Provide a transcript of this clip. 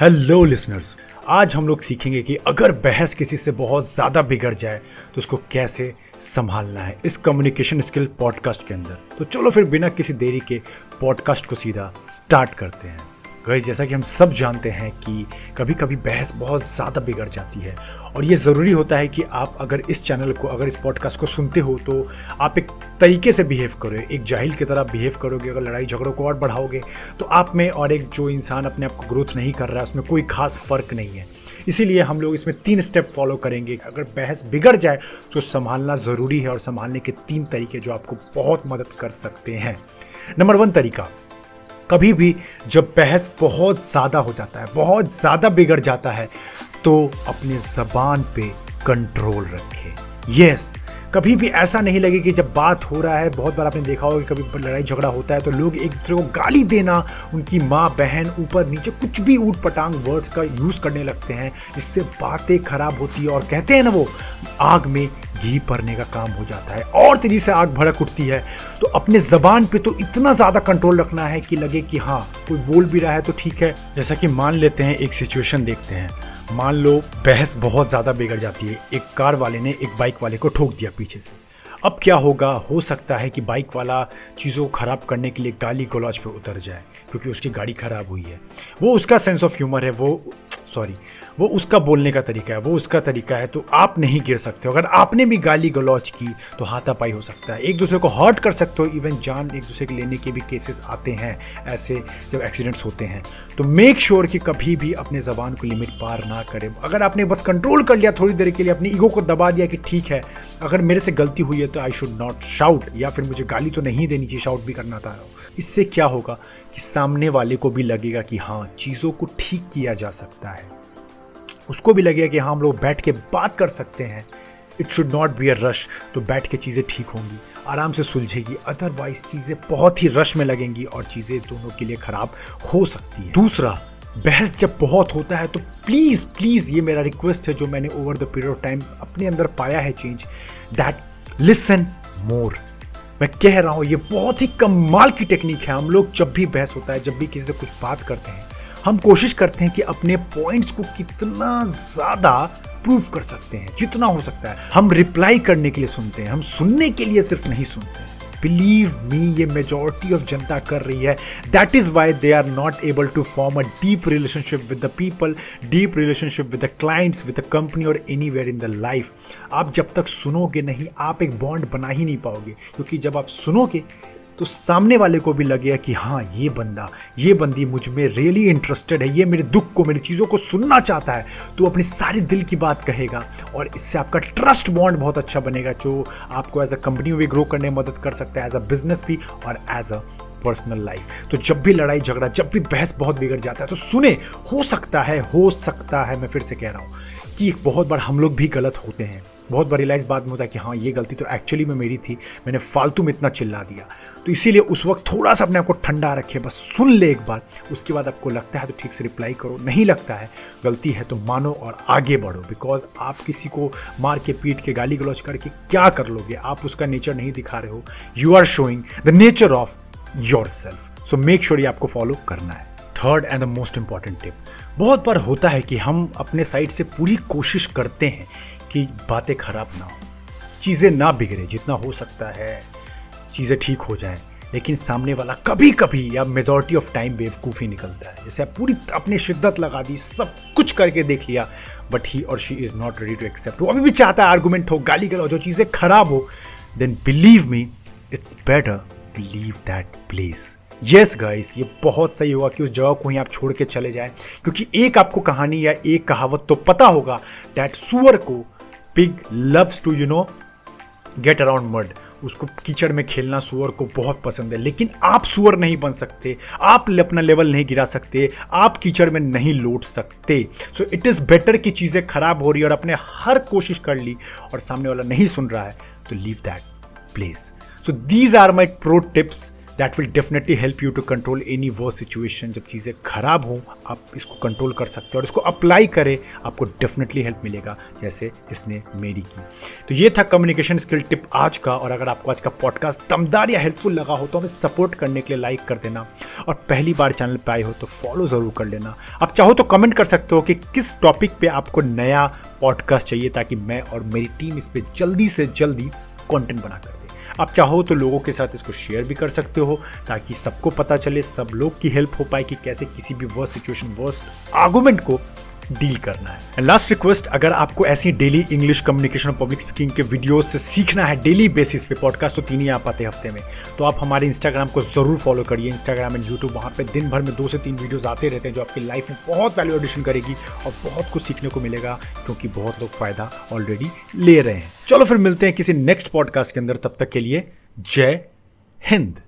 Hello listeners आज हम लोग सीखेंगे कि अगर बहस किसी से बहुत ज़्यादा बिगड़ जाए तो उसको कैसे संभालना है इस कम्युनिकेशन स्किल पॉडकास्ट के अंदर। तो चलो फिर बिना किसी देरी के पॉडकास्ट को सीधा स्टार्ट करते हैं। गई जैसा कि हम सब जानते हैं कि कभी कभी बहस बहुत ज़्यादा बिगड़ जाती है। और ये ज़रूरी होता है कि आप अगर इस चैनल को, अगर इस पॉडकास्ट को सुनते हो तो आप एक तरीके से बिहेव करो, एक जाहिल की तरह बिहेव करोगे, अगर लड़ाई झगड़ों को और बढ़ाओगे तो आप में और एक जो इंसान अपने आप को ग्रोथ नहीं कर रहा है, उसमें कोई खास फ़र्क नहीं है। इसीलिए हम लोग इसमें तीन स्टेप फॉलो करेंगे। अगर बहस बिगड़ जाए तो संभालना ज़रूरी है और संभालने के तीन तरीके जो आपको बहुत मदद कर सकते हैं। नंबर वन तरीका। कभी भी जब बहस बहुत ज़्यादा हो जाता है, बहुत ज़्यादा बिगड़ जाता है तो अपने ज़बान पे कंट्रोल रखें। यस कभी भी ऐसा नहीं लगे कि जब बात हो रहा है, बहुत बार आपने देखा होगा कि कभी लड़ाई झगड़ा होता है तो लोग एक दूसरे को गाली देना, उनकी माँ, बहन, ऊपर नीचे कुछ भी ऊट पटांग वर्ड्स का यूज़ करने लगते हैं, जिससे बातें खराब होती है और कहते हैं ना वो, आग में घी भरने का काम हो जाता है और तेज़ी से आग भड़क उठती है। तो अपने जबान पे तो इतना ज़्यादा कंट्रोल रखना है कि लगे कि हाँ कोई बोल भी रहा है तो ठीक है। जैसा कि मान लेते हैं, एक सिचुएशन देखते हैं। मान लो बहस बहुत ज़्यादा बिगड़ जाती है। एक कार वाले ने एक बाइक वाले को ठोक दिया पीछे से। अब क्या होगा? हो सकता है कि बाइक वाला चीज़ों को ख़राब करने के लिए गाली गलौज पर उतर जाए, क्योंकि उसकी गाड़ी ख़राब हुई है। वो उसका सेंस ऑफ़ ह्यूमर है, वो सॉरी वो उसका बोलने का तरीका है, वो उसका तरीका है तो आप नहीं गिर सकते हो। अगर आपने भी गाली गलौच की तो हाथापाई हो सकता है। एक दूसरे को हर्ट कर सकते हो इवन जान एक दूसरे के लेने के भी केसेस आते हैं, ऐसे जब एक्सीडेंट्स होते हैं। तो मेक श्योर sure कि कभी भी अपने ज़बान को लिमिट पार ना करें। अगर आपने बस कंट्रोल कर लिया थोड़ी देर के लिए, अपनी ईगो को दबा दिया कि ठीक है, अगर मेरे से गलती हुई है तो आई शुड नॉट शाउट या फिर मुझे गाली तो नहीं देनी चाहिए शाउट भी करना था। इससे क्या होगा? कि सामने वाले को भी लगेगा कि हाँ चीज़ों को ठीक किया जा सकता है। उसको भी लगेगा कि हाँ हम लोग बैठ के बात कर सकते हैं। It should not be a rush तो बैठ के चीज़ें ठीक होंगी। आराम से सुलझेगी। अदरवाइज़ चीज़ें बहुत ही रश में लगेंगी और चीज़ें दोनों के लिए ख़राब हो सकती है। दूसरा, बहस जब बहुत होता है तो प्लीज़ प्लीज़ ये मेरा रिक्वेस्ट है जो मैंने over the period of time अपने अंदर पाया है चेंज दैट लिसन मोर मैं कह रहा हूँ, ये बहुत ही कमाल की टेक्निक है। हम लोग जब भी बहस होता है, जब भी किसी से कुछ बात करते हैं, हम कोशिश करते हैं कि अपने पॉइंट्स को कितना ज़्यादा प्रूव कर सकते हैं, जितना हो सकता है। हम रिप्लाई करने के लिए सुनते हैं, हम सुनने के लिए सिर्फ़ नहीं सुनते हैं। बिलीव मी ये मेजोरिटी ऑफ़ जनता कर रही है. That is why they are not able to form a deep relationship with the people deep relationship with the clients with the company और anywhere in the life आप जब तक सुनोगे नहीं, आप एक बॉन्ड बना ही नहीं पाओगे. क्योंकि जब आप सुनोगे तो सामने वाले को भी लगेगा कि हाँ ये बंदा, ये बंदी मुझमें रियली इंटरेस्टेड है, ये मेरे दुख को, मेरी चीज़ों को सुनना चाहता है। तो अपनी सारी दिल की बात कहेगा और इससे आपका ट्रस्ट बॉन्ड बहुत अच्छा बनेगा, जो आपको एज अ कंपनी में भी ग्रो करने में मदद कर सकता है एज अ बिज़नेस भी और एज अ पर्सनल लाइफ तो जब भी लड़ाई झगड़ा जब भी बहस बहुत बिगड़ जाता है तो सुने, हो सकता है, हो सकता है, मैं फिर से कह रहा हूँ। कि एक बहुत बार हम लोग भी गलत होते हैं। बहुत बार रियलाइज़ बाद में होता है कि हाँ ये गलती तो एक्चुअली में मेरी थी, मैंने फालतू में इतना चिल्ला दिया। तो इसीलिए उस वक्त थोड़ा सा अपने आप को ठंडा रखे बस सुन ले एक बार, उसके बाद आपको लगता है तो ठीक से रिप्लाई करो, नहीं लगता है, गलती है तो मानो और आगे बढ़ो बिकॉज़ आप किसी को मार के, पीट के गाली गलौज करके क्या कर लोगे? आप उसका नेचर नहीं दिखा रहे हो। You are showing the nature of yourself so make sure ये आपको फॉलो करना है। Third and the most important tip बहुत बार होता है कि हम अपने साइड से पूरी कोशिश करते हैं कि बातें खराब ना हो, चीज़ें ना बिगड़े, जितना हो सकता है चीज़ें ठीक हो जाएँ, लेकिन सामने वाला कभी कभी या मेजोरिटी ऑफ़ टाइम बेवकूफ़ी निकलता है। जैसे आप पूरी अपनी शिद्दत लगा दी, सब कुछ करके देख लिया बट ही और she is not ready to accept वो अभी भी चाहता है आर्गूमेंट हो गाली गलो जो चीज़ें खराब हो then believe me it's better to leave that place yes guys ये बहुत सही होगा कि उस जगह को ही आप छोड़ के चले जाएँ। क्योंकि एक आपको कहानी या एक कहावत तो पता होगा डैट सुअर को pig loves to you know get around mud उसको कीचड़ में खेलना सुअर को बहुत पसंद है। लेकिन आप सुअर नहीं बन सकते। आप अपना लेवल नहीं गिरा सकते। आप कीचड़ में नहीं लौट सकते। सो इट इज़ बेटर कि चीज़ें खराब हो रही है और अपने हर कोशिश कर ली और सामने वाला नहीं सुन रहा है तो leave that place so these are my pro tips that will definitely help you to control any वो सिचुएशन जब चीज़ें खराब हों, आप इसको कंट्रोल कर सकते हो और इसको अप्लाई करें, आपको डेफिनेटली हेल्प मिलेगा, जैसे इसने मेरी की। तो ये था कम्युनिकेशन स्किल टिप आज का और अगर आपको आज का पॉडकास्ट दमदार या हेल्पफुल लगा हो तो हमें सपोर्ट करने के लिए लाइक कर देना और पहली बार चैनल पर आए हो तो फॉलो ज़रूर कर लेना। आप चाहो तो कमेंट कर सकते हो कि किस टॉपिक पे आपको नया पॉडकास्ट चाहिए, ताकि मैं और मेरी टीम इस पर जल्दी से जल्दी कंटेंट बना कर दे आप चाहो तो लोगों के साथ इसको शेयर भी कर सकते हो ताकि सबको पता चले, सब लोग की हेल्प हो पाए कि कैसे किसी भी वर्स्ट सिचुएशन वर्स्ट आर्गूमेंट को डील करना है। एंड लास्ट रिक्वेस्ट अगर आपको ऐसी daily English communication public speaking के वीडियोस से सीखना है डेली बेसिस पे पॉडकास्ट तो तीन ही आ पाते हफ़्ते में तो आप हमारे इंस्टाग्राम को ज़रूर फॉलो करिए। इंस्टाग्राम एंड यूट्यूब वहाँ पे दिन भर में दो से तीन वीडियोज़ आते रहते हैं जो आपकी लाइफ में बहुत वैल्यू एडिशन करेगी और बहुत कुछ सीखने को मिलेगा, क्योंकि बहुत लोग फ़ायदा ऑलरेडी ले रहे हैं। चलो फिर मिलते हैं किसी नेक्स्ट पॉडकास्ट के अंदर, तब तक के लिए जय हिंद।